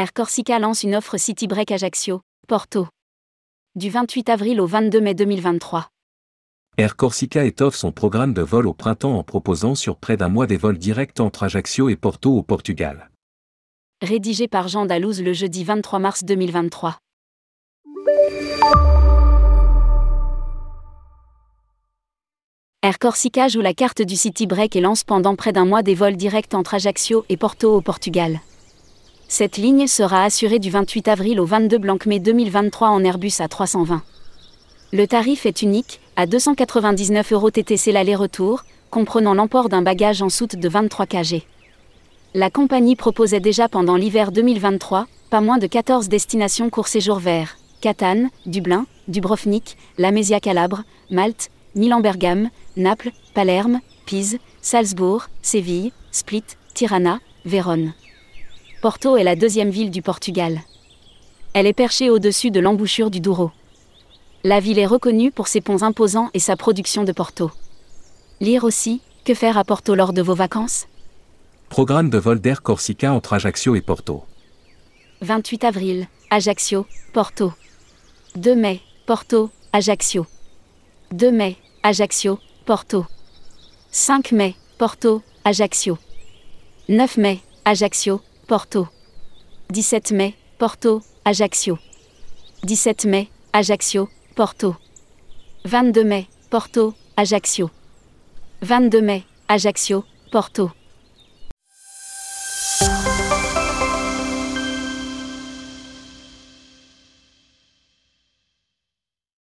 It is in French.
Air Corsica lance une offre City Break Ajaccio, Porto. Du 28 avril au 22 mai 2023. Air Corsica étoffe son programme de vol au printemps en proposant sur près d'un mois des vols directs entre Ajaccio et Porto au Portugal. Rédigé par Jean Dalouse le jeudi 23 mars 2023. Air Corsica joue la carte du City Break et lance pendant près d'un mois des vols directs entre Ajaccio et Porto au Portugal. Cette ligne sera assurée du 28 avril au 22 blanc-mai 2023 en Airbus A320. Le tarif est unique, à 299 euros TTC l'aller-retour, comprenant l'emport d'un bagage en soute de 23 kg. La compagnie proposait déjà pendant l'hiver 2023, pas moins de 14 destinations court séjour vers Catane, Dublin, Dubrovnik, Lamésia Calabre, Malte, Milan-Bergame, Naples, Palerme, Pise, Salzbourg, Séville, Split, Tirana, Vérone. Porto est la deuxième ville du Portugal. Elle est perchée au-dessus de l'embouchure du Douro. La ville est reconnue pour ses ponts imposants et sa production de Porto. Lire aussi, que faire à Porto lors de vos vacances? Programme de vol d'Air Corsica entre Ajaccio et Porto. 28 avril, Ajaccio, Porto. 2 mai, Porto, Ajaccio. 2 mai, Ajaccio, Porto. 5 mai, Porto, Ajaccio. 9 mai, Ajaccio, Porto. 17 mai, Porto, Ajaccio. 17 mai, Ajaccio, Porto. 22 mai, Porto, Ajaccio. 22 mai, Ajaccio, Porto.